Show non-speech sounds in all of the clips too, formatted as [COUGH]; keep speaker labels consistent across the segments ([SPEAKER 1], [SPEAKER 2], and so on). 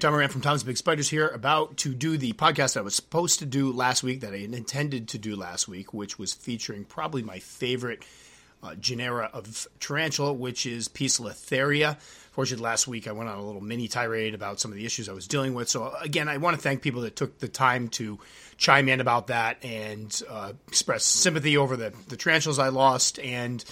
[SPEAKER 1] Tom Moran from Tom's Big Spiders here, about to do the podcast I was supposed to do last week, that I intended to do last week, which was featuring probably my favorite uh, genera of tarantula, which is Poecilotheria. Fortunately, last week I went on a little mini tirade about some of the issues I was dealing with. So, again, I want to thank people that took the time to chime in about that and uh, express sympathy over the, the tarantulas I lost and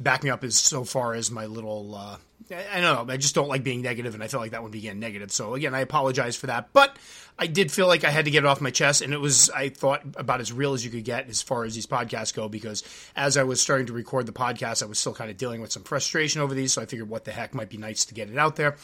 [SPEAKER 1] back me up as so far as my little. Uh, I don't know. I just don't like being negative, and I felt like that one began negative. So again, I apologize for that, but I did feel like I had to get it off my chest, and it was I thought about as real as you could get as far as these podcasts go. Because as I was starting to record the podcast, I was still kind of dealing with some frustration over these, so I figured what the heck might be nice to get it out there.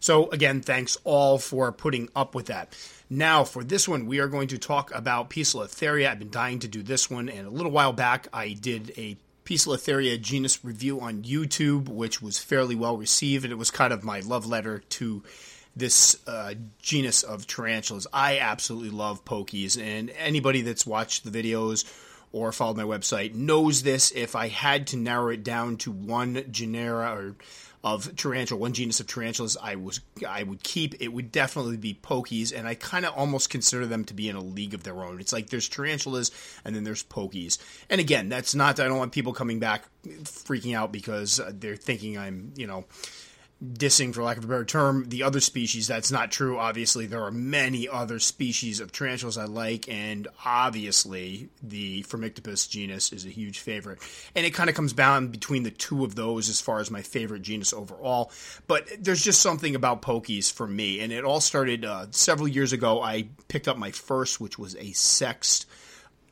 [SPEAKER 1] So again, thanks all for putting up with that. Now, for this one, we are going to talk about Poecilotheria. I've been dying to do this one, and a little while back, I did a Poecilotheria genus review on YouTube, which was fairly well received, and it was kind of my love letter to this uh, genus of tarantulas. I absolutely love pokies, and anybody that's watched the videos or followed my website knows this. If I had to narrow it down to one genera or of tarantula, one genus of tarantulas I was I would keep, it would definitely be pokies, and I kind of almost consider them to be in a league of their own. It's like there's tarantulas and then there's pokies. And again, that's not I don't want people coming back freaking out because uh, they're thinking I'm, you know, dissing, for lack of a better term, the other species. That's not true. Obviously, there are many other species of tarantulas I like, and obviously, the Phormictopus genus is a huge favorite. And it kind of comes down between the two of those as far as my favorite genus overall. But there's just something about pokies for me, and it all started uh, several years ago. I picked up my first, which was a sexed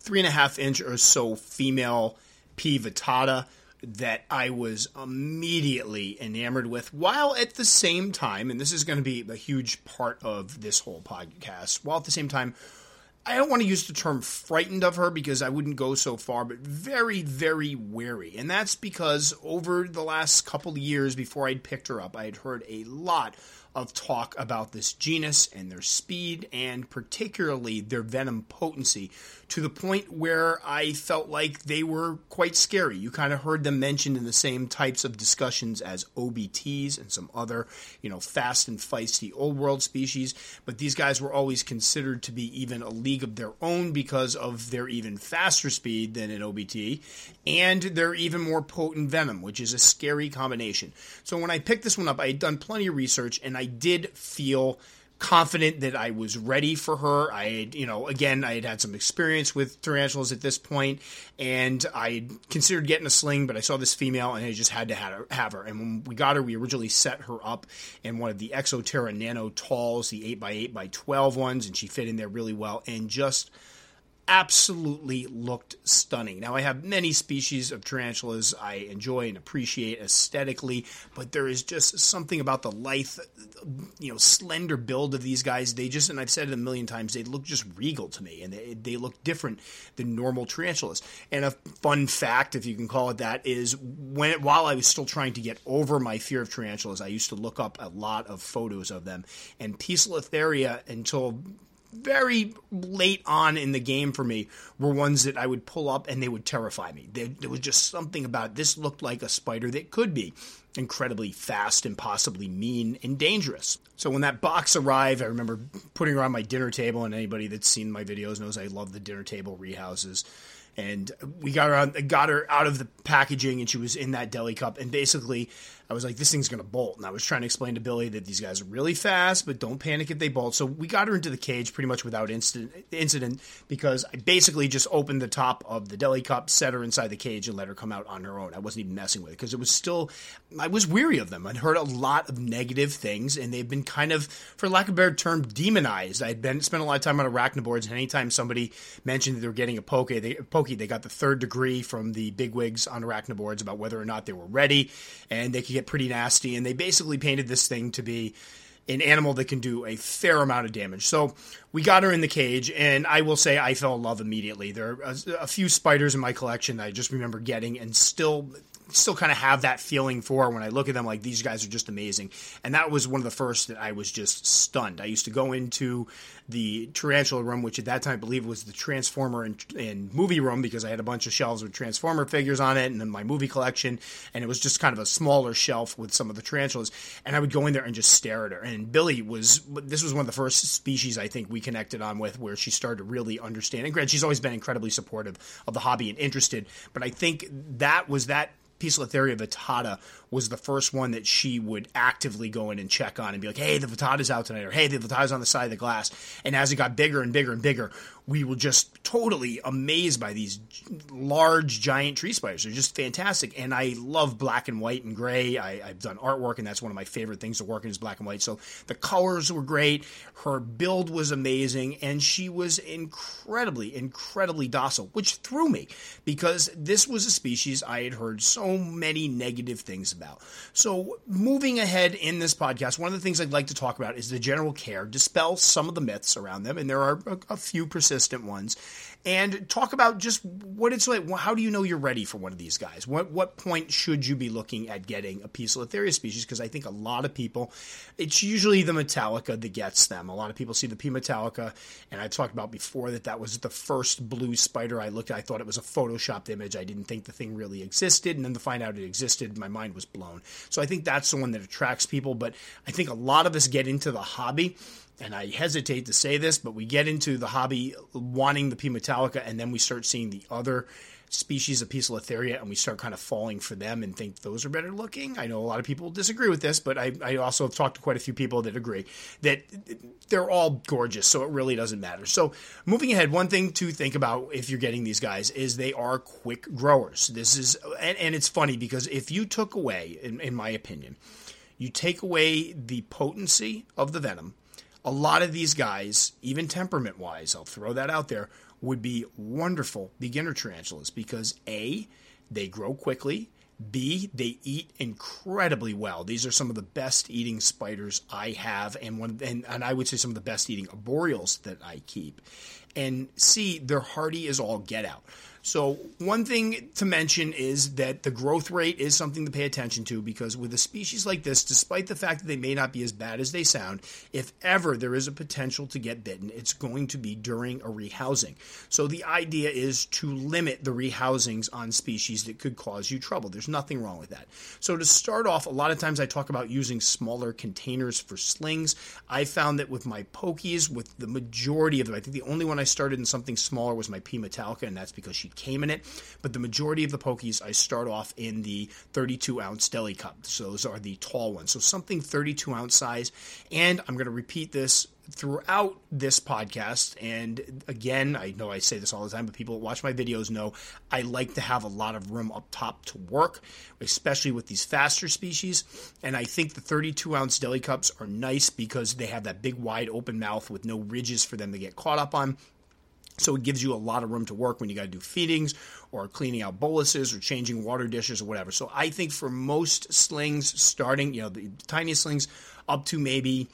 [SPEAKER 1] three and a half inch or so female P. vittata that I was immediately enamored with, while at the same time, and this is going to be a huge part of this whole podcast, while at the same time, I don't want to use the term frightened of her because I wouldn't go so far, but very, very wary. And that's because over the last couple years before I'd picked her up, I had heard a lot of talk about this genus and their speed and particularly their venom potency to the point where I felt like they were quite scary. You kind of heard them mentioned in the same types of discussions as OBTs and some other, you know, fast and feisty old world species, but these guys were always considered to be even a league of their own because of their even faster speed than an OBT and their even more potent venom, which is a scary combination. So when I picked this one up, I had done plenty of research and I did feel confident that I was ready for her. I had, you know, again, I had had some experience with tarantulas at this point, and I considered getting a sling, but I saw this female and I just had to have her. And when we got her, we originally set her up in one of the Exo Terra Nano Talls, the 8x8 by 12 ones, and she fit in there really well. And just absolutely looked stunning. Now, I have many species of tarantulas I enjoy and appreciate aesthetically, but there is just something about the lithe, you know, slender build of these guys. They just, and I've said it a million times, they look just regal to me, and they, they look different than normal tarantulas. And a fun fact, if you can call it that, is when while I was still trying to get over my fear of tarantulas, I used to look up a lot of photos of them, and Poecilotheria until very late on in the game for me were ones that I would pull up and they would terrify me. There, there, was just something about this looked like a spider that could be incredibly fast and possibly mean and dangerous. So when that box arrived, I remember putting her on my dinner table, and anybody that's seen my videos knows I love the dinner table rehouses and we got her on, got her out of the packaging and she was in that deli cup and basically I was like this thing's going to bolt. And I was trying to explain to Billy that these guys are really fast but don't panic if they bolt. So we got her into the cage pretty much without incident incident because I basically just opened the top of the deli cup set her inside the cage and let her come out on her own. I wasn't even messing with it because it was still I was weary of them. I'd heard a lot of negative things and they've been kind of for lack of a better term demonized. I'd been spent a lot of time on arachnoboards and anytime somebody mentioned that they were getting a poke they poke they got the third degree from the bigwigs on arachnoboards about whether or not they were ready, and they could get pretty nasty. And they basically painted this thing to be an animal that can do a fair amount of damage. So we got her in the cage, and I will say I fell in love immediately. There are a, a few spiders in my collection that I just remember getting, and still still kind of have that feeling for when I look at them. Like these guys are just amazing, and that was one of the first that I was just stunned. I used to go into the tarantula room, which at that time I believe was the Transformer and, and movie room because I had a bunch of shelves with Transformer figures on it, and then my movie collection, and it was just kind of a smaller shelf with some of the tarantulas, and I would go in there and just stare at her. And Billy was this was one of the first species I think we connected on with where she started to really understand. And granted, she's always been incredibly supportive of the hobby and interested, but I think that was that Poecilotheria vittata was the first one that she would actively go in and check on and be like, hey, the vittata's out tonight, or hey, the vittata's on the side of the glass. And as it got bigger and bigger and bigger, we were just totally amazed by these large, giant tree spiders. They're just fantastic. And I love black and white and gray. I, have done artwork, and that's one of my favorite things to work in is black and white. So the colors were great. Her build was amazing, and she was incredibly, incredibly docile, which threw me because this was a species I had heard so many negative things about. So, moving ahead in this podcast, one of the things I'd like to talk about is the general care, dispel some of the myths around them, and there are a, a few persistent ones, and talk about just what it's like. How do you know you're ready for one of these guys? What what point should you be looking at getting a Poecilotheria species? Because I think a lot of people, it's usually the Metallica that gets them. A lot of people see the P Metallica, and I talked about before that that was the first blue spider I looked at. I thought it was a photoshopped image. I didn't think the thing really existed, and then to find out it existed, my mind was blown. So I think that's the one that attracts people. But I think a lot of us get into the hobby and I hesitate to say this, but we get into the hobby wanting the P. metallica, and then we start seeing the other species of Poecilotheria, and we start kind of falling for them and think those are better looking. I know a lot of people disagree with this, but I, I also have talked to quite a few people that agree that they're all gorgeous, so it really doesn't matter. So, moving ahead, one thing to think about if you're getting these guys is they are quick growers. This is, and, and it's funny because if you took away, in, in my opinion, you take away the potency of the venom a lot of these guys, even temperament wise, I'll throw that out there, would be wonderful beginner tarantulas because A, they grow quickly. B, they eat incredibly well. These are some of the best eating spiders I have, and one and, and I would say some of the best eating arboreals that I keep. And C, they're hardy as all get out. So, one thing to mention is that the growth rate is something to pay attention to because with a species like this, despite the fact that they may not be as bad as they sound, if ever there is a potential to get bitten, it's going to be during a rehousing. So, the idea is to limit the rehousings on species that could cause you trouble. There's nothing wrong with that. So, to start off, a lot of times I talk about using smaller containers for slings. I found that with my pokies, with the majority of them, I think the only one I started in something smaller was my P. metallica, and that's because she came in it. But the majority of the pokies, I start off in the 32 ounce deli cup. So those are the tall ones. So something 32 ounce size. And I'm going to repeat this throughout this podcast. And again, I know I say this all the time, but people that watch my videos know I like to have a lot of room up top to work, especially with these faster species. And I think the 32 ounce deli cups are nice because they have that big, wide open mouth with no ridges for them to get caught up on. So it gives you a lot of room to work when you got to do feedings or cleaning out boluses or changing water dishes or whatever. So I think for most slings starting, you know, the tiniest slings up to maybe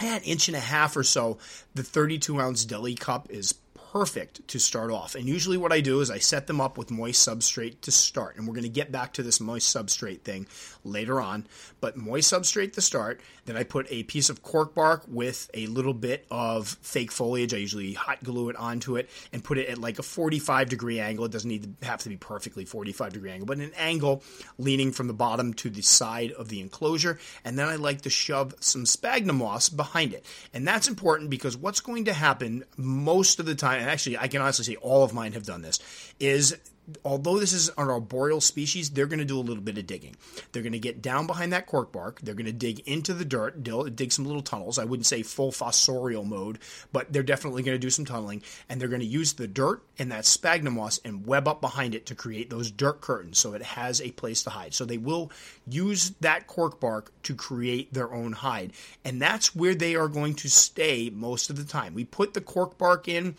[SPEAKER 1] an inch and a half or so, the 32 ounce deli cup is perfect to start off. And usually, what I do is I set them up with moist substrate to start. And we're going to get back to this moist substrate thing later on. But moist substrate to start. Then I put a piece of cork bark with a little bit of fake foliage. I usually hot glue it onto it and put it at like a 45 degree angle. It doesn't need to have to be perfectly 45 degree angle, but an angle leaning from the bottom to the side of the enclosure. And then I like to shove some sphagnum moss behind it. And that's important because what's going to happen most of the time, and actually I can honestly say all of mine have done this, is although this is an arboreal species, they're going to do a little bit of digging. They're going to get down behind that cork bark. They're going to dig into the dirt, dig some little tunnels. I wouldn't say full fossorial mode, but they're definitely going to do some tunneling. And they're going to use the dirt and that sphagnum moss and web up behind it to create those dirt curtains so it has a place to hide. So they will use that cork bark to create their own hide. And that's where they are going to stay most of the time. We put the cork bark in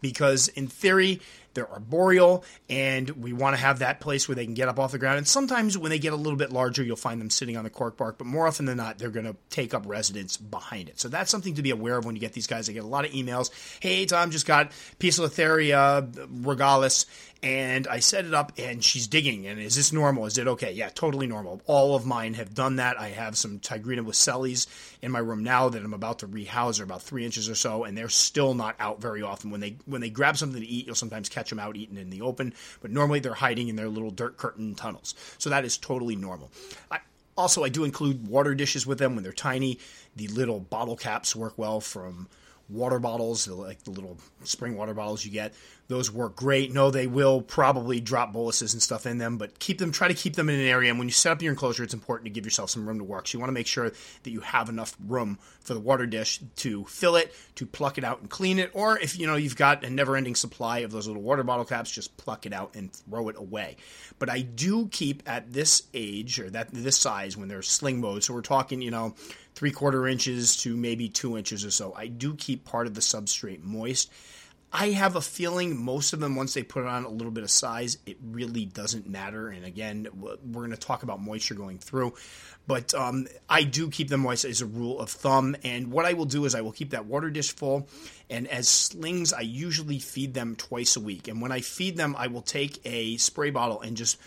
[SPEAKER 1] because, in theory, they're arboreal, and we want to have that place where they can get up off the ground. And sometimes when they get a little bit larger, you'll find them sitting on the cork bark, but more often than not, they're going to take up residence behind it. So that's something to be aware of when you get these guys. I get a lot of emails. Hey, Tom, just got piece of Poecilotheria regalis, and I set it up and she's digging. And is this normal? Is it okay? Yeah, totally normal. All of mine have done that. I have some Tigrina Wesellis in my room now that I'm about to rehouse. They're about three inches or so, and they're still not out very often. When they when they grab something to eat, you'll sometimes catch them out eating in the open, but normally they're hiding in their little dirt curtain tunnels. So that is totally normal. I, also, I do include water dishes with them when they're tiny. The little bottle caps work well from water bottles, like the little spring water bottles you get. Those work great. No, they will probably drop boluses and stuff in them, but keep them. Try to keep them in an area. And when you set up your enclosure, it's important to give yourself some room to work. So you want to make sure that you have enough room for the water dish to fill it, to pluck it out and clean it, or if you know you've got a never-ending supply of those little water bottle caps, just pluck it out and throw it away. But I do keep at this age or that this size when they're sling mode. So we're talking, you know three quarter inches to maybe two inches or so. I do keep part of the substrate moist. I have a feeling most of them, once they put on a little bit of size, it really doesn't matter. And again, we're going to talk about moisture going through, but um, I do keep them moist as a rule of thumb. And what I will do is I will keep that water dish full. And as slings, I usually feed them twice a week. And when I feed them, I will take a spray bottle and just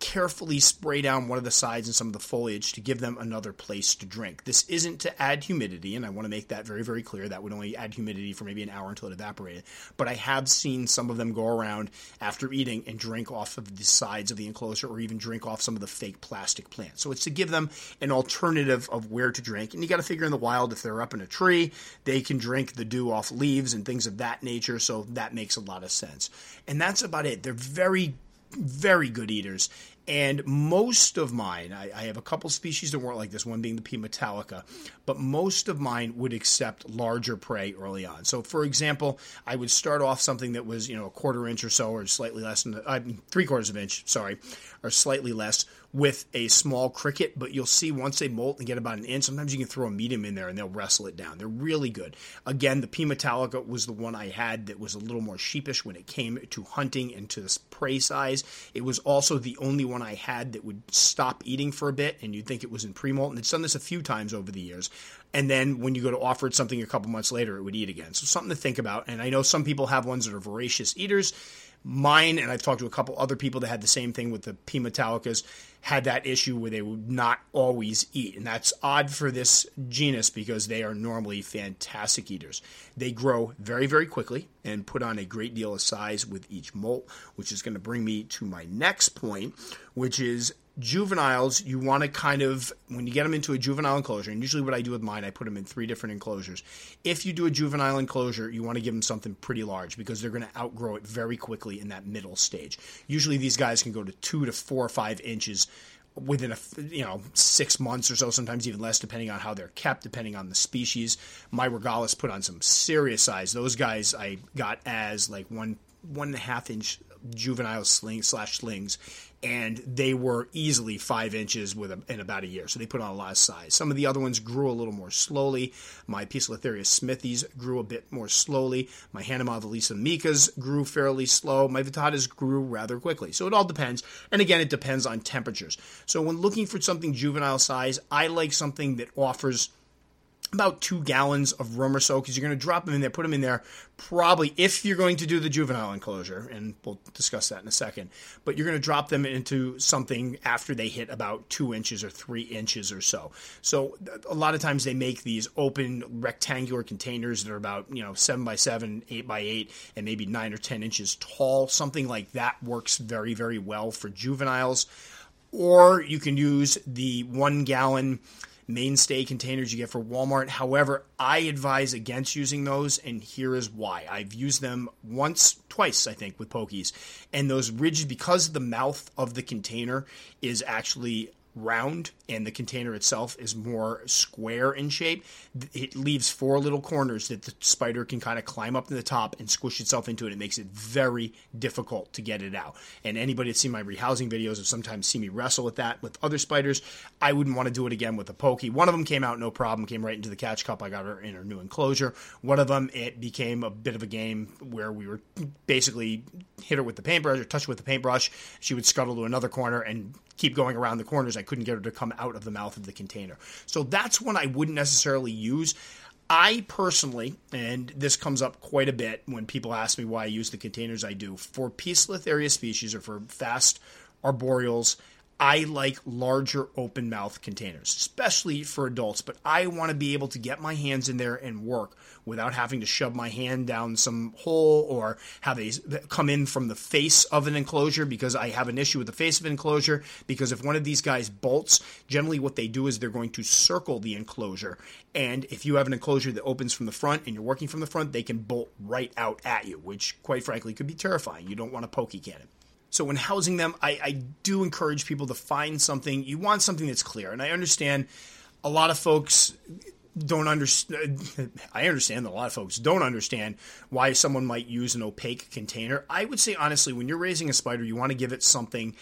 [SPEAKER 1] carefully spray down one of the sides and some of the foliage to give them another place to drink. This isn't to add humidity, and I want to make that very, very clear. That would only add humidity for maybe an hour until it evaporated. But I have seen some of them go around after eating and drink off of the sides of the enclosure or even drink off some of the fake plastic plants. So it's to give them an alternative of where to drink. And you got to figure in the wild, if they're up in a tree, they can drink the dew off leaves and things of that nature. So that makes a lot of sense. And that's about it. They're very very good eaters. And most of mine, I, I, have a couple species that weren't like this, one being the P. metallica, but most of mine would accept larger prey early on. So, for example, I would start off something that was, you know, a quarter inch or so, or slightly less than, uh, three quarters of an inch, sorry, or slightly less with a small cricket, but you'll see once they molt and get about an inch, sometimes you can throw a medium in there and they'll wrestle it down. They're really good. Again, the P. metallica was the one I had that was a little more sheepish when it came to hunting and to this prey size. It was also the only one I had that would stop eating for a bit, and you'd think it was in pre-molt. And it's done this a few times over the years. And then when you go to offer it something a couple months later, it would eat again. So something to think about. And I know some people have ones that are voracious eaters Mine, and I've talked to a couple other people that had the same thing with the P. metallicas, had that issue where they would not always eat. And that's odd for this genus because they are normally fantastic eaters. They grow very, very quickly and put on a great deal of size with each molt, which is going to bring me to my next point, which is juveniles, you want to kind of, when you get them into a juvenile enclosure, and usually what I do with mine, I put them in three different enclosures. If you do a juvenile enclosure, you want to give them something pretty large because they're going to outgrow it very quickly in that middle stage. Usually these guys can go to two to four or five inches within a you know six months or so, sometimes even less, depending on how they're kept, depending on the species. My regalis put on some serious size. Those guys I got as like one one and a half inch juvenile sling slash slings, and they were easily five inches with a, in about a year. So they put on a lot of size. Some of the other ones grew a little more slowly. My Poecilotheria smithies grew a bit more slowly. My hanumavilasumicas grew fairly slow. My vittatas grew rather quickly. So it all depends. And again, it depends on temperatures. So when looking for something juvenile size, I like something that offers about two gallons of room or so because you're going to drop them in there, put them in there probably if you're going to do the juvenile enclosure, and we'll discuss that in a second. But you're going to drop them into something after they hit about two inches or three inches or so. So a lot of times they make these open rectangular containers that are about you know seven by seven, eight by eight, and maybe nine or ten inches tall. Something like that works very very well for juveniles. Or you can use the one gallon mainstay containers you get for Walmart. However, I advise against using those, and here is why. I've used them once, twice, I think, with Pokies, and those ridges, because the mouth of the container is actually round and the container itself is more square in shape, it leaves four little corners that the spider can kind of climb up to the top and squish itself into it. It makes it very difficult to get it out. And anybody that's seen my rehousing videos have sometimes seen me wrestle with that with other spiders. I wouldn't want to do it again with a pokey. One of them came out no problem, came right into the catch cup. I got her in her new enclosure. One of them, it became a bit of a game where we were basically hit her with the paintbrush or touch her with the paintbrush. She would scuttle to another corner and keep going around the corners. I couldn't get her to come out of the mouth of the container. So that's one I wouldn't necessarily use. I personally, and this comes up quite a bit when people ask me why I use the containers I do, for Poecilotheria species or for fast arboreals, I like larger open mouth containers, especially for adults, but I want to be able to get my hands in there and work without having to shove my hand down some hole or have a come in from the face of an enclosure because I have an issue with the face of an enclosure because if one of these guys bolts, generally what they do is they're going to circle the enclosure. And if you have an enclosure that opens from the front and you're working from the front, they can bolt right out at you, which quite frankly could be terrifying. You don't want a pokey cannon. So when housing them, I, I do encourage people to find something. You want something that's clear, and I understand a lot of folks don't understand. [LAUGHS] I understand that a lot of folks don't understand why someone might use an opaque container. I would say honestly, when you're raising a spider, you want to give it something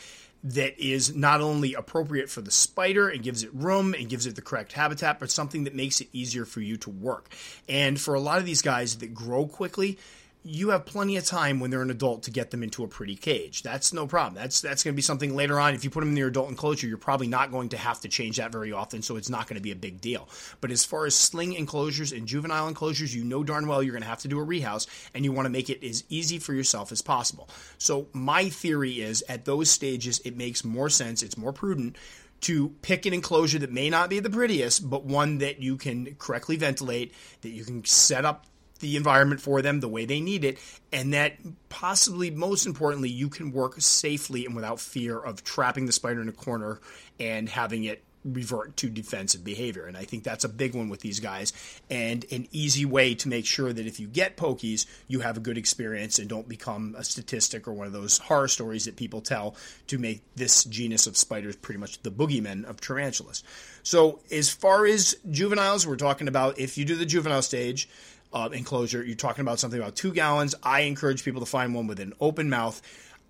[SPEAKER 1] that is not only appropriate for the spider and gives it room and gives it the correct habitat, but something that makes it easier for you to work. And for a lot of these guys that grow quickly, you have plenty of time when they're an adult to get them into a pretty cage. That's no problem. That's that's going to be something later on. If you put them in your adult enclosure, you're probably not going to have to change that very often, so it's not going to be a big deal. But as far as sling enclosures and juvenile enclosures, you know darn well you're going to have to do a rehouse, and you want to make it as easy for yourself as possible. So my theory is at those stages, it makes more sense. It's more prudent to pick an enclosure that may not be the prettiest, but one that you can correctly ventilate, that you can set up the environment for them the way they need it, and that possibly most importantly, you can work safely and without fear of trapping the spider in a corner and having it revert to defensive behavior. And I think that's a big one with these guys, and an easy way to make sure that if you get pokies, you have a good experience and don't become a statistic or one of those horror stories that people tell to make this genus of spiders pretty much the boogeymen of tarantulas. So, as far as juveniles, we're talking about if you do the juvenile stage, uh, enclosure. You're talking about something about two gallons. I encourage people to find one with an open mouth.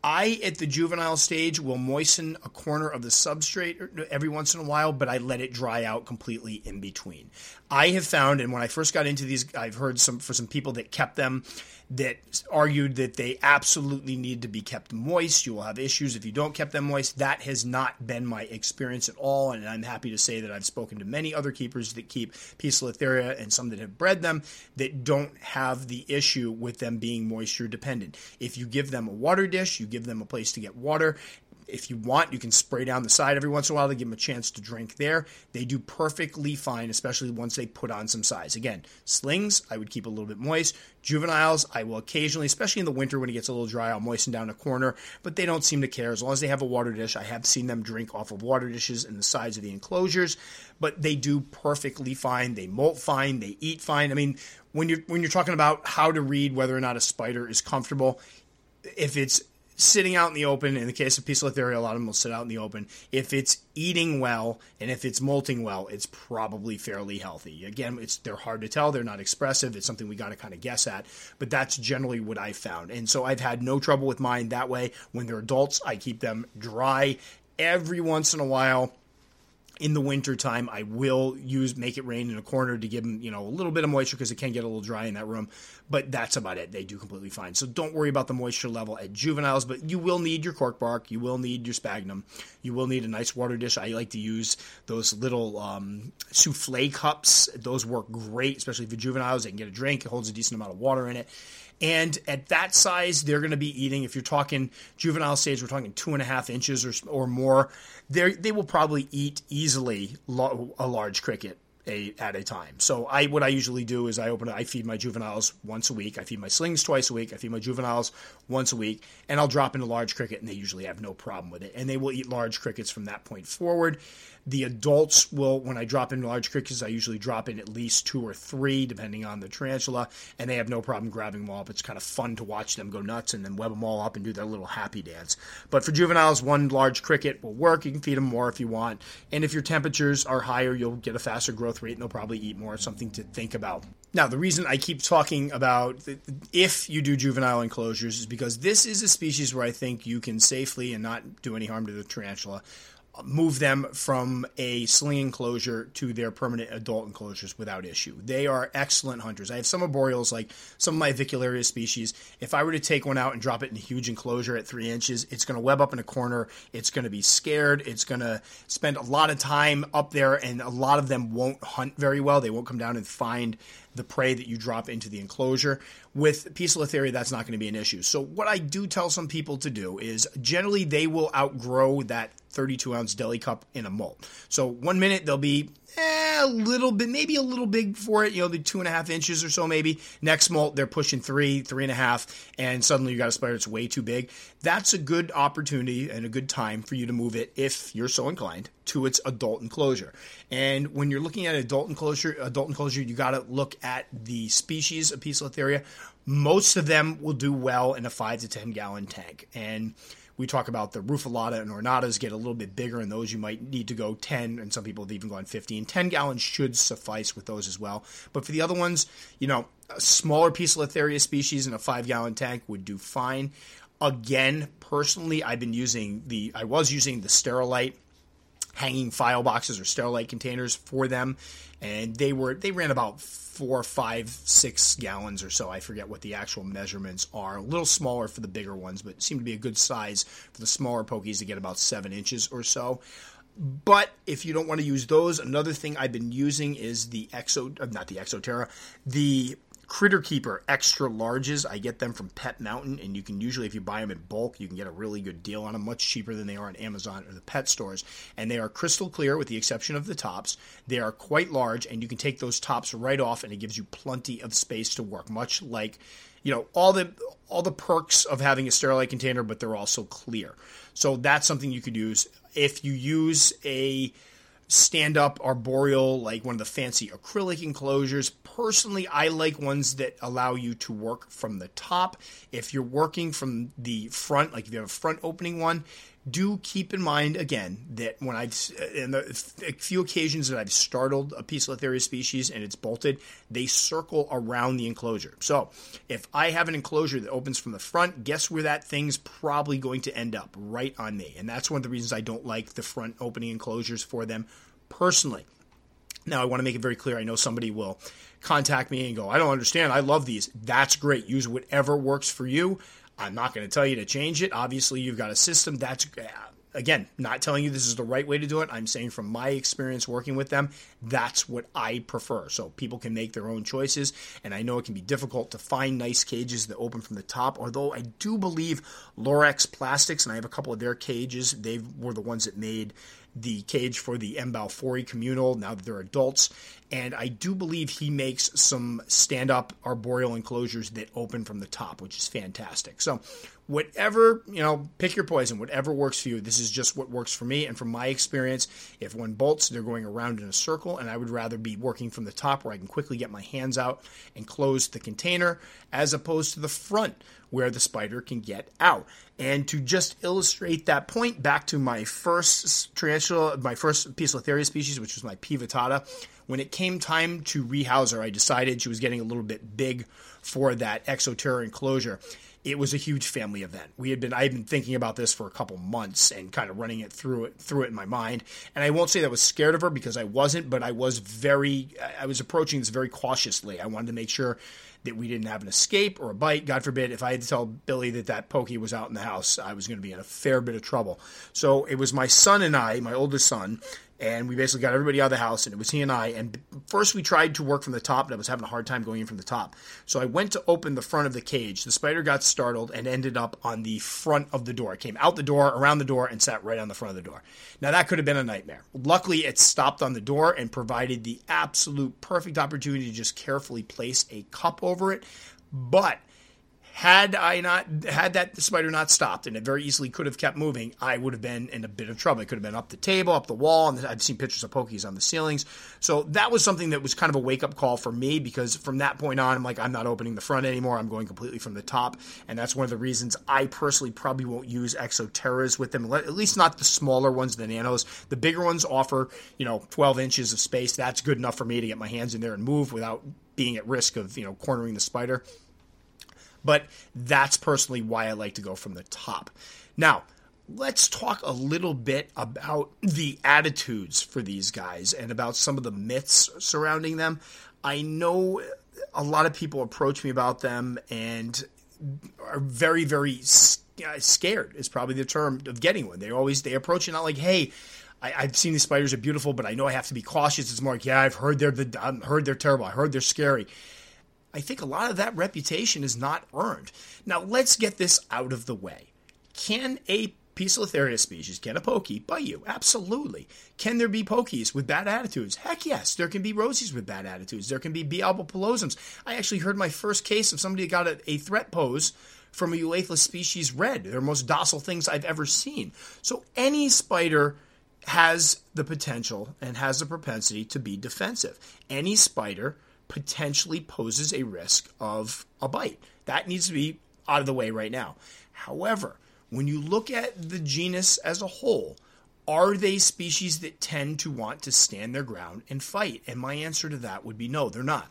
[SPEAKER 1] I, at the juvenile stage, will moisten a corner of the substrate every once in a while, but I let it dry out completely in between. I have found, and when I first got into these, I've heard some for some people that kept them that argued that they absolutely need to be kept moist. You will have issues if you don't keep them moist. That has not been my experience at all, and I'm happy to say that I've spoken to many other keepers that keep Peace Poecilotheria and some that have bred them that don't have the issue with them being moisture dependent. If you give them a water dish, you give them a place to get water, if you want, you can spray down the side every once in a while to give them a chance to drink there. They do perfectly fine, especially once they put on some size. Again, slings, I would keep a little bit moist. Juveniles, I will occasionally, especially in the winter when it gets a little dry, I'll moisten down a corner, but they don't seem to care. As long as they have a water dish, I have seen them drink off of water dishes in the sides of the enclosures, but they do perfectly fine. They molt fine, they eat fine. I mean, when you're when you're talking about how to read whether or not a spider is comfortable, if it's sitting out in the open, in the case of Poecilotheria, a lot of them will sit out in the open. If it's eating well and if it's molting well, it's probably fairly healthy. Again, it's they're hard to tell. They're not expressive. It's something we got to kind of guess at, but that's generally what I found. And so I've had no trouble with mine that way. When they're adults, I keep them dry every once in a while in the wintertime, I will use make it rain in a corner to give them, you know, a little bit of moisture because it can get a little dry in that room. But that's about it. They do completely fine. So don't worry about the moisture level at juveniles, but you will need your cork bark. You will need your sphagnum. You will need a nice water dish. I like to use those little um, souffle cups. Those work great, especially for juveniles. They can get a drink. It holds a decent amount of water in it. And at that size, they're going to be eating, if you're talking juvenile stage, we're talking two and a half inches or, or more, they will probably eat easily a large cricket a, at a time. So I what I usually do is I open I feed my juveniles once a week. I feed my slings twice a week. I feed my juveniles once a week, and I'll drop in a large cricket, and they usually have no problem with it. And they will eat large crickets from that point forward. The adults will, when I drop in large crickets, I usually drop in at least two or three, depending on the tarantula, and they have no problem grabbing them all up. It's kind of fun to watch them go nuts and then web them all up and do their little happy dance. But for juveniles, one large cricket will work. You can feed them more if you want. And if your temperatures are higher, you'll get a faster growth rate and they'll probably eat more. Something to think about. Now, the reason I keep talking about if you do juvenile enclosures is because this is a species where I think you can safely and not do any harm to the tarantula move them from a sling enclosure to their permanent adult enclosures without issue. They are excellent hunters. I have some arboreals, like some of my Avicularius species. If I were to take one out and drop it in a huge enclosure at three inches, it's going to web up in a corner. It's going to be scared. It's going to spend a lot of time up there, and a lot of them won't hunt very well. They won't come down and find the prey that you drop into the enclosure. With Poecilotheria, that's not going to be an issue. So, what I do tell some people to do is generally they will outgrow that 32 ounce deli cup in a molt. So, one minute they'll be eh, a little bit, maybe a little big for it, you know, the two and a half inches or so, maybe. Next molt, they're pushing three, three and a half, and suddenly you got a spider that's way too big. That's a good opportunity and a good time for you to move it, if you're so inclined, to its adult enclosure. And when you're looking at adult enclosure, adult enclosure, you got to look at the species of Poecilotheria. Most of them will do well in a five to 10 gallon tank. And we talk about the rufilineata and ornatas get a little bit bigger, and those you might need to go 10, and some people have even gone 15. 10 gallons should suffice with those as well. But for the other ones, you know, a smaller Poecilotheria species in a five gallon tank would do fine. Again, personally, I've been using the, I was using the Sterilite hanging file boxes or Sterilite containers for them, and they were they ran about four, five, six gallons or so. I forget what the actual measurements are. A little smaller for the bigger ones, but seem to be a good size for the smaller pokies to get about seven inches or so. But if you don't want to use those, another thing I've been using is the Exo, uh, not the Exo Terra, the Critter Keeper extra larges. I get them from Pet Mountain, and you can usually, if you buy them in bulk, you can get a really good deal on them, much cheaper than they are on Amazon or the pet stores. And they are crystal clear, with the exception of the tops. They are quite large, and you can take those tops right off, and it gives you plenty of space to work, much like you know all the all the perks of having a sterilite container, but they're also clear. So that's something you could use if you use a stand up arboreal, like one of the fancy acrylic enclosures. Personally, I like ones that allow you to work from the top. If you're working from the front, like if you have a front opening one, do keep in mind again that when I've in the few occasions that I've startled a Poecilotheria species and it's bolted, they circle around the enclosure. So if I have an enclosure that opens from the front, guess where that thing's probably going to end up? Right on me. And that's one of the reasons I don't like the front opening enclosures for them personally. Now, I want to make it very clear. I know somebody will contact me and go, I don't understand. I love these. That's great. Use whatever works for you. I'm not going to tell you to change it. Obviously, you've got a system that's uh, again, not telling you this is the right way to do it. I'm saying from my experience working with them, that's what I prefer. So people can make their own choices. And I know it can be difficult to find nice cages that open from the top, although I do believe Lorex Plastics, and I have a couple of their cages, they were the ones that made the cage for the M. balfouri communal now that they're adults. And I do believe he makes some stand up arboreal enclosures that open from the top, which is fantastic. So, whatever, you know, pick your poison, whatever works for you. This is just what works for me. And from my experience, if one bolts, they're going around in a circle. And I would rather be working from the top where I can quickly get my hands out and close the container as opposed to the front where the spider can get out. And to just illustrate that point, back to my first tarantula, my first Poecilotheria species, which was my P. vittata, when it came time to rehouse her, I decided she was getting a little bit big for that Exo Terra enclosure. It was a huge family event. We had been I had been thinking about this for a couple months and kind of running it through it through it in my mind. And I won't say that I was scared of her because I wasn't, but I was very I was approaching this very cautiously. I wanted to make sure that we didn't have an escape or a bite. God forbid, if I had to tell Billy that that pokey was out in the house, I was going to be in a fair bit of trouble. So it was my son and I, my oldest son, and we basically got everybody out of the house and it was he and I and first we tried to work from the top and I was having a hard time going in from the top. So I went to open the front of the cage. The spider got startled and ended up on the front of the door. It came out the door around the door and sat right on the front of the door. Now that could have been a nightmare. Luckily it stopped on the door and provided the absolute perfect opportunity to just carefully place a cup over it. But had I not had that spider not stopped, and it very easily could have kept moving, I would have been in a bit of trouble. It could have been up the table, up the wall, and I've seen pictures of pokies on the ceilings. So that was something that was kind of a wake up call for me because from that point on, I'm like, I'm not opening the front anymore. I'm going completely from the top, and that's one of the reasons I personally probably won't use Exo Terras with them. At least not the smaller ones, the nanos. The bigger ones offer, you know, 12 inches of space. That's good enough for me to get my hands in there and move without being at risk of, you know, cornering the spider. But that's personally why I like to go from the top. Now, let's talk a little bit about the attitudes for these guys and about some of the myths surrounding them. I know a lot of people approach me about them and are very, very uh, scared. Is probably the term of getting one. They always they approach it not like, hey. I, have seen these spiders are beautiful, but I know I have to be cautious. It's more like, yeah, I've heard they're the, I've heard they're terrible. I heard they're scary. I think a lot of that reputation is not earned. Now let's get this out of the way. Can a Poecilotheria species, can a pokey bite you? Absolutely. Can there be pokies with bad attitudes? Heck yes. There can be rosies with bad attitudes. There can be B. albopilosums. I actually heard my first case of somebody that got a, a threat pose from a Euathlus species red. They're the most docile things I've ever seen. So any spider has the potential and has the propensity to be defensive. Any spider potentially poses a risk of a bite. That needs to be out of the way right now. However, when you look at the genus as a whole, are they species that tend to want to stand their ground and fight? And my answer to that would be no, they're not.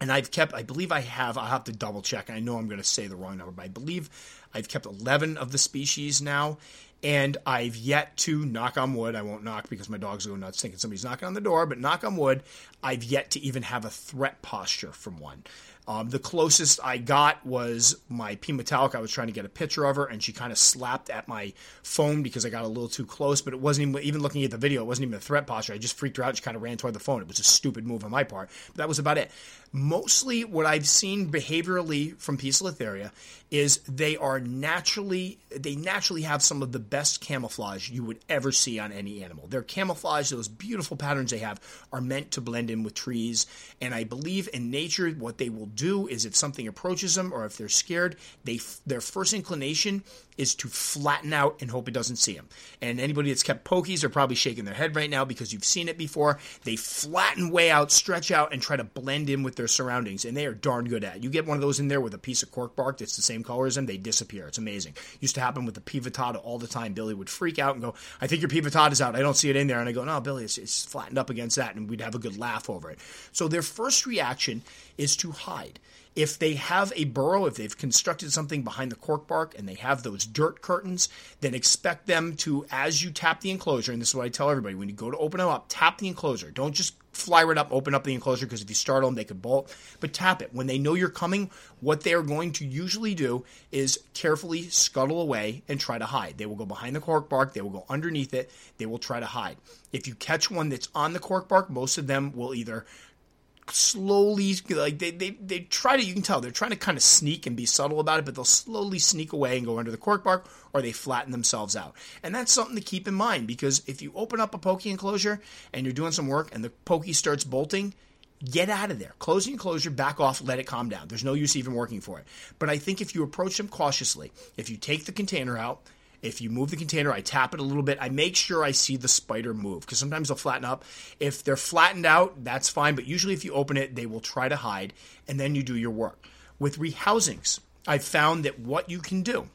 [SPEAKER 1] And I've kept, I believe I have, I'll have to double check. I know I'm going to say the wrong number, but I believe I've kept 11 of the species now. And I've yet to knock on wood. I won't knock because my dogs go nuts thinking somebody's knocking on the door, but knock on wood, I've yet to even have a threat posture from one. Um, the closest I got was my P Metallic. I was trying to get a picture of her, and she kind of slapped at my phone because I got a little too close. But it wasn't even, even looking at the video, it wasn't even a threat posture. I just freaked her out. And she kind of ran toward the phone. It was a stupid move on my part. But that was about it. Mostly what I've seen behaviorally from Poecilotheria is they are naturally they naturally have some of the best camouflage you would ever see on any animal. Their camouflage, those beautiful patterns they have, are meant to blend in with trees. And I believe in nature, what they will do is if something approaches them or if they're scared, they their first inclination is to flatten out and hope it doesn't see them. And anybody that's kept pokies are probably shaking their head right now because you've seen it before. They flatten way out, stretch out, and try to blend in with their surroundings, and they are darn good at. It. You get one of those in there with a piece of cork bark that's the same color as them, they disappear. It's amazing. Used to happen with the P. vittata all the time. Billy would freak out and go, "I think your P. vittata's out. I don't see it in there." And I go, "No, Billy, it's, it's flattened up against that," and we'd have a good laugh over it. So their first reaction is to hide. If they have a burrow, if they've constructed something behind the cork bark and they have those dirt curtains, then expect them to, as you tap the enclosure, and this is what I tell everybody when you go to open them up, tap the enclosure. Don't just fly right up, open up the enclosure because if you startle them, they could bolt. But tap it. When they know you're coming, what they are going to usually do is carefully scuttle away and try to hide. They will go behind the cork bark, they will go underneath it, they will try to hide. If you catch one that's on the cork bark, most of them will either slowly like they, they they try to you can tell they're trying to kind of sneak and be subtle about it but they'll slowly sneak away and go under the cork bark or they flatten themselves out. And that's something to keep in mind because if you open up a pokey enclosure and you're doing some work and the pokey starts bolting get out of there. Close the enclosure back off let it calm down. There's no use even working for it. But i think if you approach them cautiously if you take the container out if you move the container, I tap it a little bit. I make sure I see the spider move because sometimes they'll flatten up. If they're flattened out, that's fine. But usually, if you open it, they will try to hide, and then you do your work. With rehousings, I've found that what you can do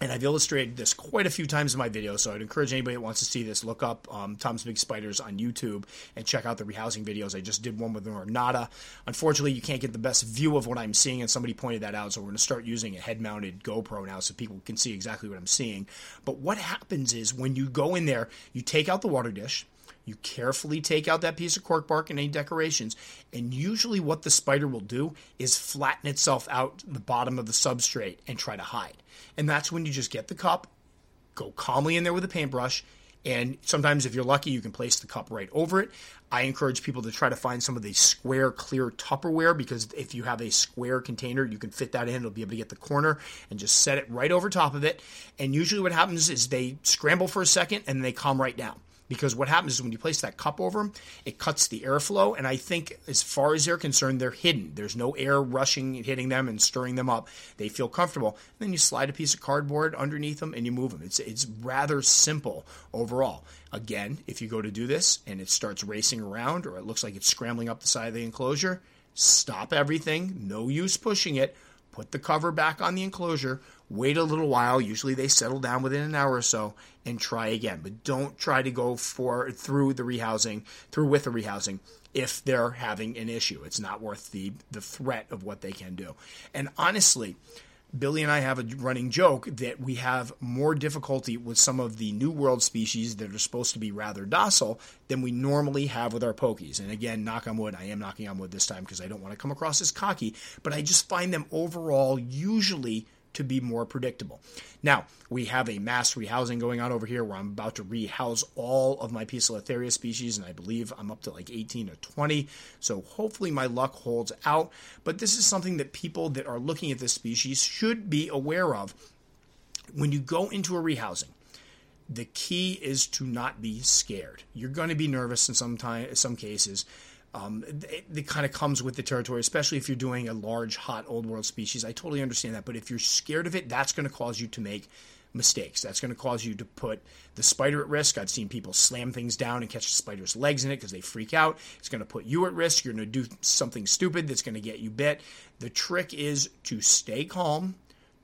[SPEAKER 1] and I've illustrated this quite a few times in my videos, so I'd encourage anybody that wants to see this, look up um, Tom's Big Spiders on YouTube and check out the rehousing videos. I just did one with an Ornata. Unfortunately, you can't get the best view of what I'm seeing, and somebody pointed that out, so we're going to start using a head-mounted GoPro now so people can see exactly what I'm seeing. But what happens is when you go in there, you take out the water dish, you carefully take out that piece of cork bark and any decorations, and usually what the spider will do is flatten itself out the bottom of the substrate and try to hide. And that's when you just get the cup, go calmly in there with a paintbrush, and sometimes if you're lucky, you can place the cup right over it. I encourage people to try to find some of the square, clear Tupperware because if you have a square container, you can fit that in. It'll be able to get the corner and just set it right over top of it. And usually, what happens is they scramble for a second and they calm right down because what happens is when you place that cup over them, it cuts the airflow. And I think, as far as they're concerned, they're hidden. There's no air rushing, and hitting them, and stirring them up. They feel comfortable. And then you slide a piece of cardboard underneath them and you move them. It's it's rather simple overall. Again, if you go to do this and it starts racing around or it looks like it's scrambling up the side of the enclosure, stop everything. No use pushing it. Put the cover back on the enclosure wait a little while. Usually they settle down within an hour or so and try again. But don't try to go for through the rehousing, through with the rehousing if they're having an issue. It's not worth the the threat of what they can do. And honestly, Billy and I have a running joke that we have more difficulty with some of the New World species that are supposed to be rather docile than we normally have with our pokies. And again, knock on wood, I am knocking on wood this time because I don't want to come across as cocky, but I just find them overall usually to be more predictable. Now, we have a mass rehousing going on over here where I'm about to rehouse all of my Poecilotheria species, and I believe I'm up to like 18 or 20. So hopefully my luck holds out. But this is something that people that are looking at this species should be aware of. When you go into a rehousing, the key is to not be scared. You're going to be nervous in some time, some cases. Um, kind of comes with the territory, especially if you're doing a large, hot, old world species. I totally understand that. But if you're scared of it, that's going to cause you to make mistakes. That's going to cause you to put the spider at risk. I've seen people slam things down and catch the spider's legs in it because they freak out. It's going to put you at risk. You're going to do something stupid that's going to get you bit. The trick is to stay calm,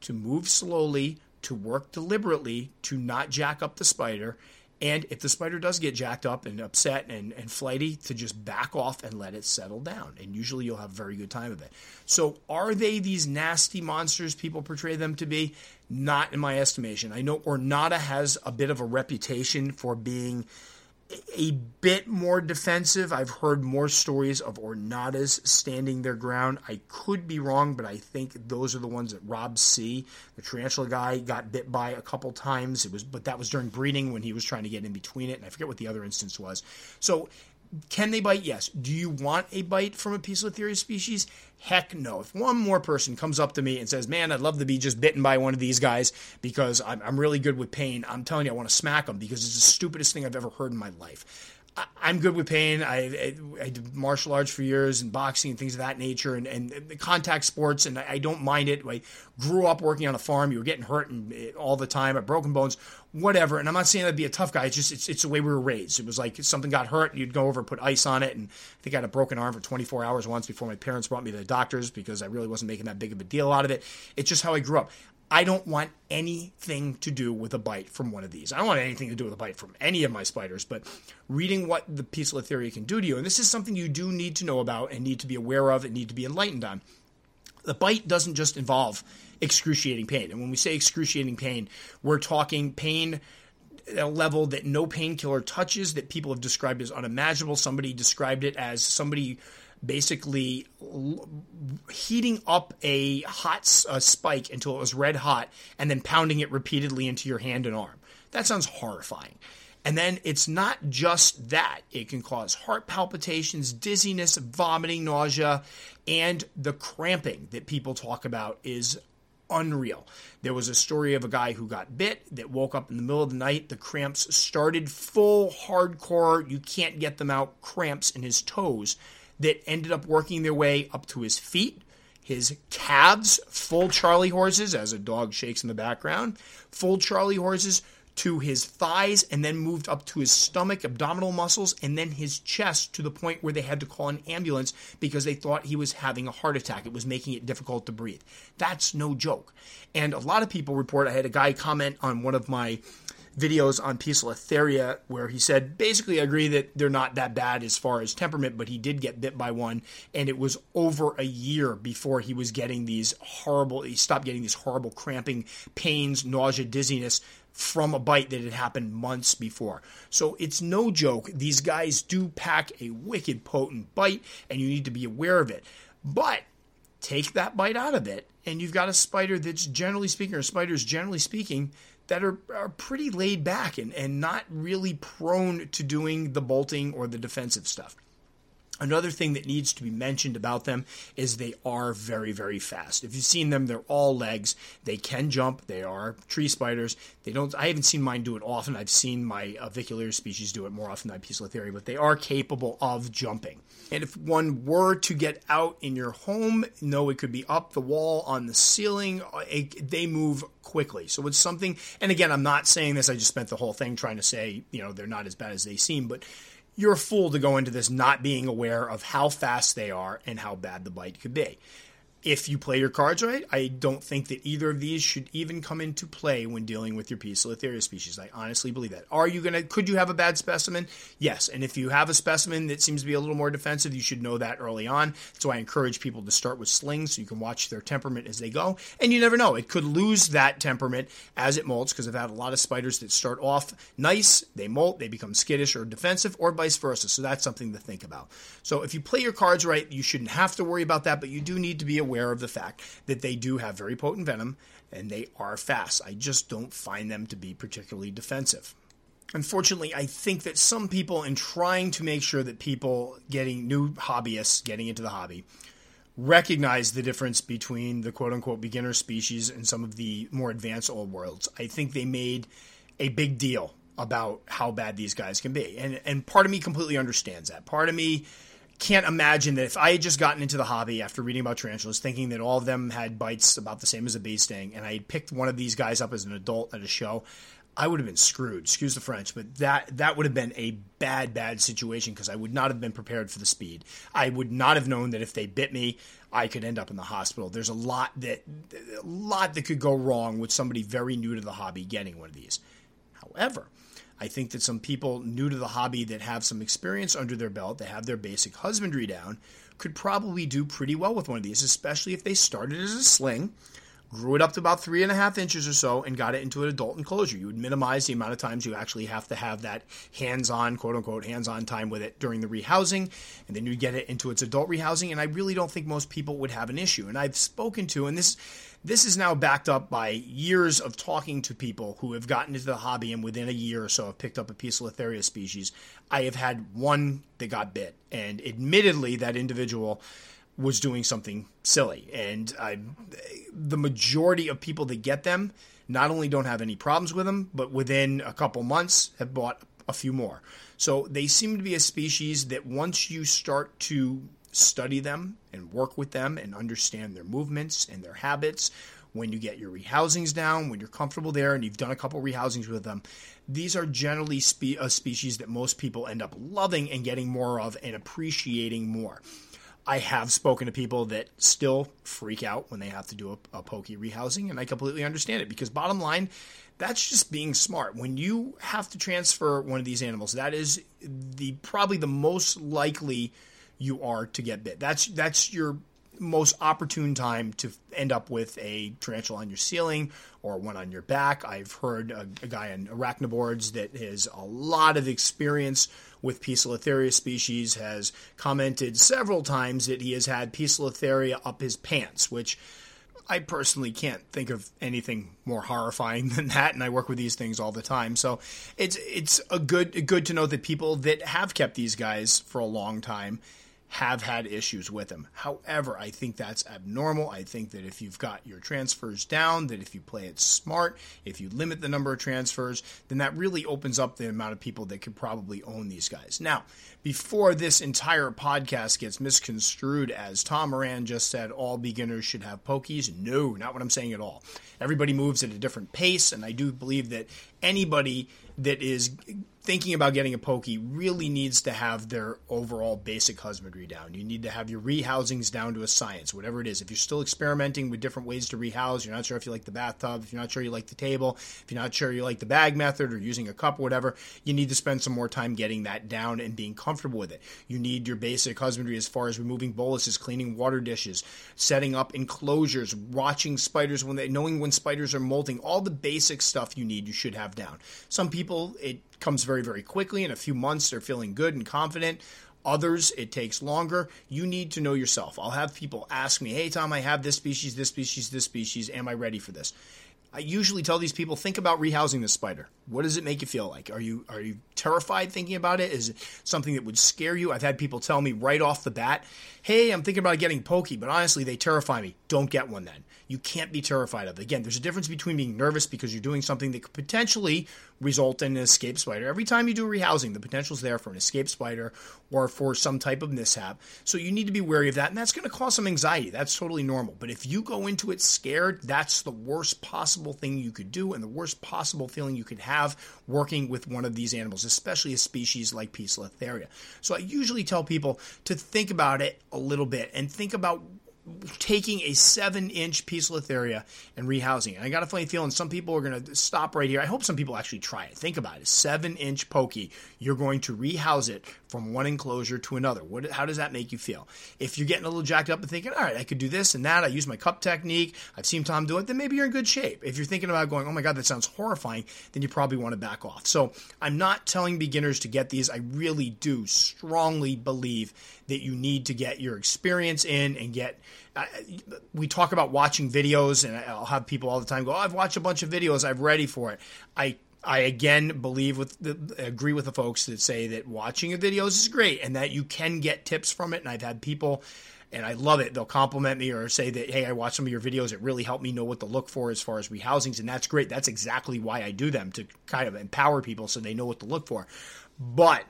[SPEAKER 1] to move slowly, to work deliberately to not jack up the spider. And if the spider does get jacked up and upset and, and flighty, to just back off and let it settle down. And usually you'll have a very good time of it. So, are they these nasty monsters people portray them to be? Not in my estimation. I know Ornata has a bit of a reputation for being a bit more defensive. I've heard more stories of Ornatas standing their ground. I could be wrong, but I think those are the ones that Rob C, the tarantula guy, got bit by a couple times. It was, but that was during breeding when he was trying to get in between it, and I forget what the other instance was. So can they bite? Yes. Do you want a bite from a Poecilotheria species? Heck no. If one more person comes up to me and says, man, I'd love to be just bitten by one of these guys because I'm, I'm really good with pain, I'm telling you, I want to smack them because it's the stupidest thing I've ever heard in my life. I, am good with pain. I, I, I, did martial arts for years and boxing and things of that nature and, and contact sports, and I, I don't mind it. I grew up working on a farm. You were getting hurt and, eh, all the time. I broken bones whatever. And I'm not saying I'd be a tough guy. It's just it's, it's the way we were raised. It was like something got hurt, you'd go over and put ice on it. And I think I had a broken arm for 24 hours once before my parents brought me to the doctors because I really wasn't making that big of a deal out of it. It's just how I grew up. I don't want anything to do with a bite from one of these. I don't want anything to do with a bite from any of my spiders, but reading what the piece of Poecilotheria can do to you, and this is something you do need to know about and need to be aware of and need to be enlightened on. The bite doesn't just involve excruciating pain. And when we say excruciating pain, we're talking pain at a level that no painkiller touches, that people have described as unimaginable. Somebody described it as somebody basically heating up a hot spike until it was red hot and then pounding it repeatedly into your hand and arm. That sounds horrifying. And then it's not just that, it can cause heart palpitations, dizziness, vomiting, nausea, and the cramping that people talk about is unreal. There was a story of a guy who got bit that woke up in the middle of the night. The cramps started full hardcore, you can't get them out, cramps in his toes that ended up working their way up to his feet. His calves, full Charlie horses, as a dog shakes in the background, full Charlie horses to his thighs and then moved up to his stomach, abdominal muscles, and then his chest to the point where they had to call an ambulance because they thought he was having a heart attack. It was making it difficult to breathe. That's no joke. And a lot of people report, I had a guy comment on one of my videos on Poecilotheria where he said basically I agree that they're not that bad as far as temperament, but he did get bit by one, and it was over a year before he was getting these horrible. He stopped getting these horrible cramping pains, nausea, dizziness from a bite that had happened months before. So it's no joke. These guys do pack a wicked potent bite, and you need to be aware of it. But take that bite out of it, and you've got a spider that's generally speaking, or spiders generally speaking, that are, are pretty laid back and, and not really prone to doing the bolting or the defensive stuff. Another thing that needs to be mentioned about them is they are very, very fast. If you've seen them, they're all legs. They can jump. They are tree spiders. They don't. I haven't seen mine do it often. I've seen my uh, species do it more often than Poecilotheria, but they are capable of jumping. And if one were to get out in your home, no, it could be up the wall, on the ceiling. Uh, it, they move quickly. So it's something. And again, I'm not saying this. I just spent the whole thing trying to say, you know, they're not as bad as they seem, but you're a fool to go into this not being aware of how fast they are and how bad the bite could be if you play your cards right, I don't think that either of these should even come into play when dealing with your Poecilotheria species. I honestly believe that. Are you gonna? Could you have a bad specimen? Yes. And if you have a specimen that seems to be a little more defensive, you should know that early on. So I encourage people to start with slings so you can watch their temperament as they go. And you never know; it could lose that temperament as it molts. Because I've had a lot of spiders that start off nice, they molt, they become skittish or defensive, or vice versa. So that's something to think about. So if you play your cards right, you shouldn't have to worry about that, but you do need to be aware aware of the fact that they do have very potent venom. and they are fast. I just don't find them to be particularly defensive. Unfortunately, I think that some people, in trying to make sure that people getting new hobbyists getting into the hobby, recognize the difference between the quote unquote beginner species and some of the more advanced old worlds. I think they made a big deal about how bad these guys can be. And and part of me completely understands that. Part of me can't imagine that if I had just gotten into the hobby after reading about tarantulas, thinking that all of them had bites about the same as a bee sting, and I had picked one of these guys up as an adult at a show, I would have been screwed. Excuse the French, but that that would have been a bad, bad situation because I would not have been prepared for the speed. I would not have known that if they bit me, I could end up in the hospital. There's a lot that a lot that could go wrong with somebody very new to the hobby getting one of these. However, I think that some people new to the hobby that have some experience under their belt, that have their basic husbandry down, could probably do pretty well with one of these, especially if they started as a sling grew it up to about three and a half inches or so, and got it into an adult enclosure. You would minimize the amount of times you actually have to have that hands on, quote unquote, hands on time with it during the rehousing, and then you get it into its adult rehousing. And I really don't think most people would have an issue. And I've spoken to, and this. This is now backed up by years of talking to people who have gotten into the hobby and within a year or so have picked up a piece of Poecilotheria species. I have had one that got bit, and admittedly, that individual was doing something silly. And I, the majority of people that get them not only don't have any problems with them, but within a couple months have bought a few more. So they seem to be a species that once you start to study them and work with them and understand their movements and their habits, when you get your rehousings down, when you're comfortable there and you've done a couple rehousings with them, these are generally spe- a species that most people end up loving and getting more of and appreciating more. I have spoken to people that still freak out when they have to do a, a pokey rehousing, and I completely understand it because bottom line, that's just being smart. When you have to transfer one of these animals, that is the probably the most likely you are to get bit. That's that's your most opportune time to end up with a tarantula on your ceiling or one on your back. I've heard a, a guy in arachnoboards that has a lot of experience with Poecilotheria species has commented several times that he has had Poecilotheria up his pants, which I personally can't think of anything more horrifying [LAUGHS] than that, and I work with these things all the time. So it's it's a good good to know that people that have kept these guys for a long time have had issues with him. However, I think that's abnormal. I think that if you've got your transfers down, that if you play it smart, if you limit the number of transfers, then that really opens up the amount of people that could probably own these guys. Now, before this entire podcast gets misconstrued as Tom Moran just said all beginners should have pokies, no, not what I'm saying at all. Everybody moves at a different pace, and I do believe that anybody that is thinking about getting a pokey really needs to have their overall basic husbandry down. You need to have your rehousings down to a science, whatever it is. If you're still experimenting with different ways to rehouse, you're not sure if you like the bathtub, if you're not sure you like the table, if you're not sure you like the bag method or using a cup or whatever, you need to spend some more time getting that down and being comfortable with it. You need your basic husbandry as far as removing boluses, cleaning water dishes, setting up enclosures, watching spiders when they knowing when spiders are molting, all the basic stuff you need you should have down. Some people it comes very, very quickly. In a few months, they're feeling good and confident. Others, it takes longer. You need to know yourself. I'll have people ask me, hey, Tom, I have this species, this species, this species. Am I ready for this? I usually tell these people, think about rehousing the spider. What does it make you feel like? Are you are you terrified thinking about it? Is it something that would scare you? I've had people tell me right off the bat, "Hey, I'm thinking about getting pokey, but honestly, they terrify me. Don't get one then." You can't be terrified of. Again, there's a difference between being nervous because you're doing something that could potentially result in an escape spider. Every time you do rehousing, the potential is there for an escape spider or for some type of mishap. So you need to be wary of that, and that's going to cause some anxiety. That's totally normal. But if you go into it scared, that's the worst possible thing you could do and the worst possible feeling you could have working with one of these animals, especially a species like Poecilotheria. So I usually tell people to think about it a little bit and think about taking a seven inch piece of Poecilotheria and rehousing it. I got a funny feeling some people are going to stop right here. I hope some people actually try it. Think about it. Seven inch pokey. You're going to rehouse it from one enclosure to another. What, how does that make you feel? If you're getting a little jacked up and thinking, all right, I could do this and that, I use my cup technique, I've seen Tom do it, then maybe you're in good shape. If you're thinking about going, oh my God, that sounds horrifying, then you probably want to back off. So I'm not telling beginners to get these. I really do strongly believe that you need to get your experience in and get I, we talk about watching videos, and I'll have people all the time go, oh, "I've watched a bunch of videos. I'm ready for it." I I again believe with the, agree with the folks that say that watching a videos is great and that you can get tips from it. And I've had people, and I love it. They'll compliment me or say that, hey, I watched some of your videos. It really helped me know what to look for as far as rehousings, and that's great. That's exactly why I do them to kind of empower people so they know what to look for. But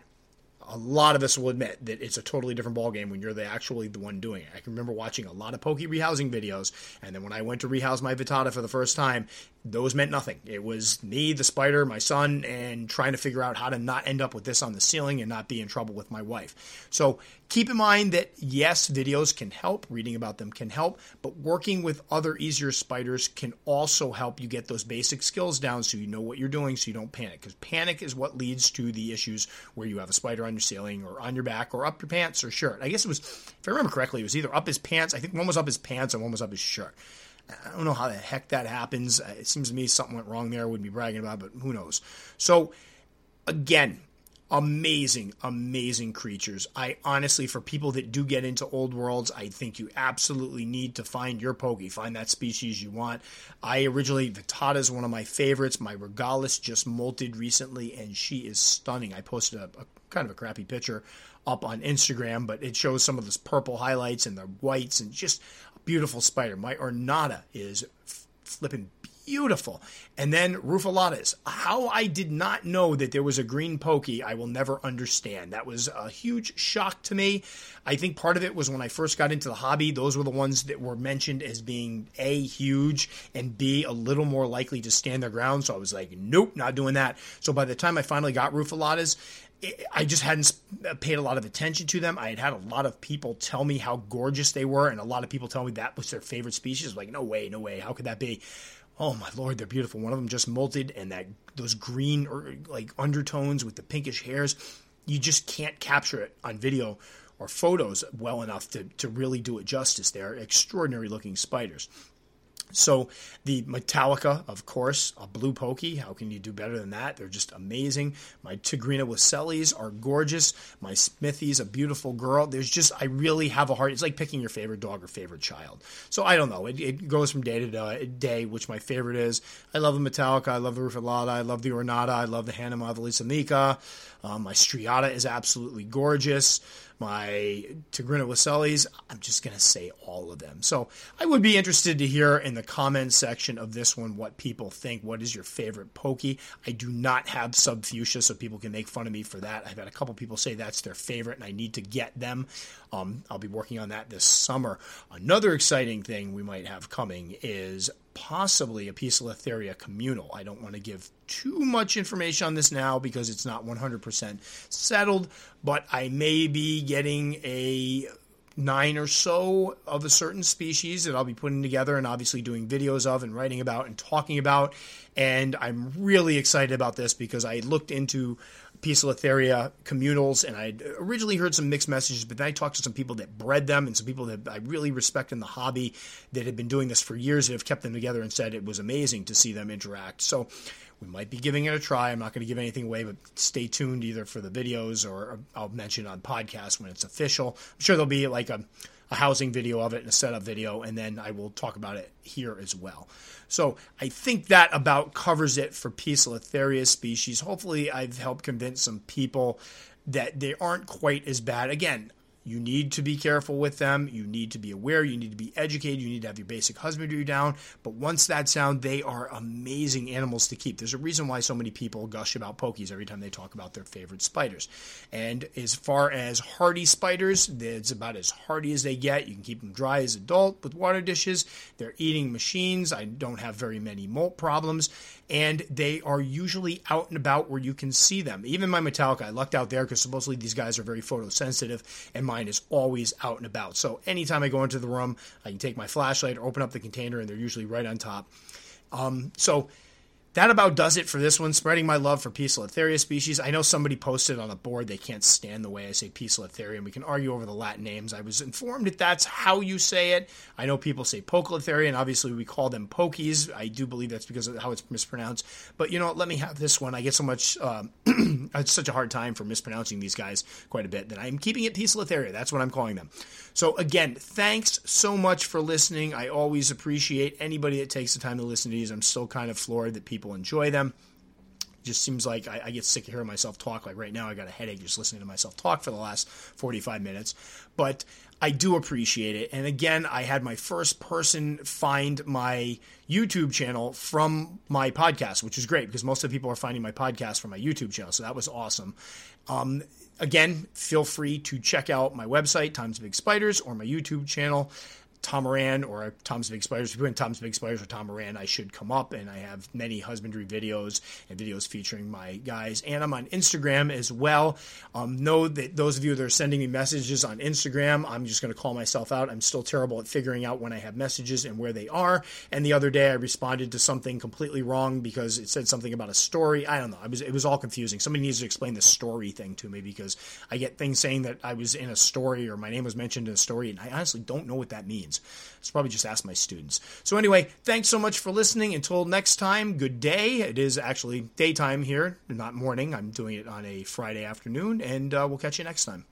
[SPEAKER 1] a lot of us will admit that it's a totally different ballgame when you're the actually the one doing it. I can remember watching a lot of pokey rehousing videos, and then when I went to rehouse my Vittata for the first time, those meant nothing. It was me, the spider, my son, and trying to figure out how to not end up with this on the ceiling and not be in trouble with my wife. So keep in mind that yes, videos can help, reading about them can help, but working with other easier spiders can also help you get those basic skills down so you know what you're doing so you don't panic. Because panic is what leads to the issues where you have a spider on your ceiling or on your back or up your pants or shirt. I guess it was, if I remember correctly, it was either up his pants. I think one was up his pants and one was up his shirt. I don't know how the heck that happens. It seems to me something went wrong there. I wouldn't be bragging about, it, but who knows? So, again, amazing, amazing creatures. I honestly, for people that do get into old worlds, I think you absolutely need to find your pokey, find that species you want. I originally, Vittata is one of my favorites. My Regalis just molted recently, and she is stunning. I posted a, a kind of a crappy picture up on Instagram, but it shows some of those purple highlights and the whites and just a beautiful spider. My Ornata is flipping beautiful. And then Rufolatas. How I did not know that there was a green pokey, I will never understand. That was a huge shock to me. I think part of it was when I first got into the hobby, those were the ones that were mentioned as being A, huge, and B, a little more likely to stand their ground. So I was like, nope, not doing that. So by the time I finally got Rufolatas, I just hadn't uh, paid a lot of attention to them. I had had a lot of people tell me how gorgeous they were, and a lot of people tell me that was their favorite species. Like, no way, no way, how could that be? Oh my lord, they're beautiful. One of them just molted, and that those green or like undertones with the pinkish hairs, you just can't capture it on video or photos well enough to, to really do it justice. They're extraordinary looking spiders. So the Metallica, of course, a blue pokey. How can you do better than that? They're just amazing. My Tigrina Wesselis are gorgeous. My Smithi's a beautiful girl. There's just I really have a heart. It's like picking your favorite dog or favorite child. So I don't know. It, it goes from day to day, which my favorite is. I love the Metallica. I love the Rufolata. I love the Ornata. I love the Hannah Mika. Um, my Striata is absolutely gorgeous my Tigrina Wesselis. I'm just going to say all of them. So I would be interested to hear in the comments section of this one what people think. What is your favorite pokey? I do not have subfusca, so people can make fun of me for that. I've had a couple people say that's their favorite, and I need to get them. Um, I'll be working on that this summer. Another exciting thing we might have coming is possibly a Poecilotheria communal. I don't want to give too much information on this now because it's not 100% settled, but I may be getting a nine or so of a certain species that I'll be putting together and obviously doing videos of and writing about and talking about. And I'm really excited about this because I looked into Poecilotheria communals, and I originally heard some mixed messages, but then I talked to some people that bred them and some people that I really respect in the hobby that have been doing this for years and have kept them together and said it was amazing to see them interact. So we might be giving it a try. I'm not going to give anything away, but stay tuned either for the videos or I'll mention on podcast when it's official. I'm sure there'll be like a, a housing video of it and a setup video, and then I will talk about it here as well. So I think that about covers it for Peace Poecilotheria species. Hopefully, I've helped convince some people that they aren't quite as bad. Again, you need to be careful with them. You need to be aware. You need to be educated. You need to have your basic husbandry down. But once that's down, they are amazing animals to keep. There's a reason why so many people gush about pokies every time they talk about their favorite spiders. And as far as hardy spiders, it's about as hardy as they get. You can keep them dry as adult with water dishes. They're eating machines. I don't have very many molt problems. And they are usually out and about where you can see them. Even my Metallica, I lucked out there because supposedly these guys are very photosensitive. And mine is always out and about. So anytime I go into the room, I can take my flashlight or open up the container, and they're usually right on top. Um, so that about does it for this one. Spreading my love for Poecilotheria species. I know somebody posted on a board they can't stand the way I say Poecilotheria, and we can argue over the Latin names. I was informed that that's how you say it. I know people say Poecilotheria, and obviously we call them Pokies. I do believe that's because of how it's mispronounced. But you know? Let me have this one. I get so much, um, [CLEARS THROAT] it's such a hard time for mispronouncing these guys quite a bit that I'm keeping it Poecilotheria. That's what I'm calling them. So again, thanks so much for listening. I always appreciate anybody that takes the time to listen to these. I'm still kind of floored that people enjoy them. It just seems like I, I, get sick of hearing myself talk. Like right now, I got a headache just listening to myself talk for the last 45 minutes. But I do appreciate it. And again, I had my first person find my YouTube channel from my podcast, which is great because most of the people are finding my podcast from my YouTube channel. So that was awesome. Um, again, feel free to check out my website, Tom's Big Spiders, or my YouTube channel. Tom Moran or Tom's Big Spiders. If you put Tom's Big Spiders or Tom Moran, I should come up. And I have many husbandry videos and videos featuring my guys. And I'm on Instagram as well. Um, know that those of you that are sending me messages on Instagram, I'm just going to call myself out. I'm still terrible at figuring out when I have messages and where they are. And the other day I responded to something completely wrong because it said something about a story. I don't know. I was, it was all confusing. Somebody needs to explain the story thing to me because I get things saying that I was in a story or my name was mentioned in a story. And I honestly don't know what that means. I should probably just ask my students. So, anyway, thanks so much for listening. Until next time, good day. It is actually daytime here, not morning. I'm doing it on a Friday afternoon, and uh, we'll catch you next time.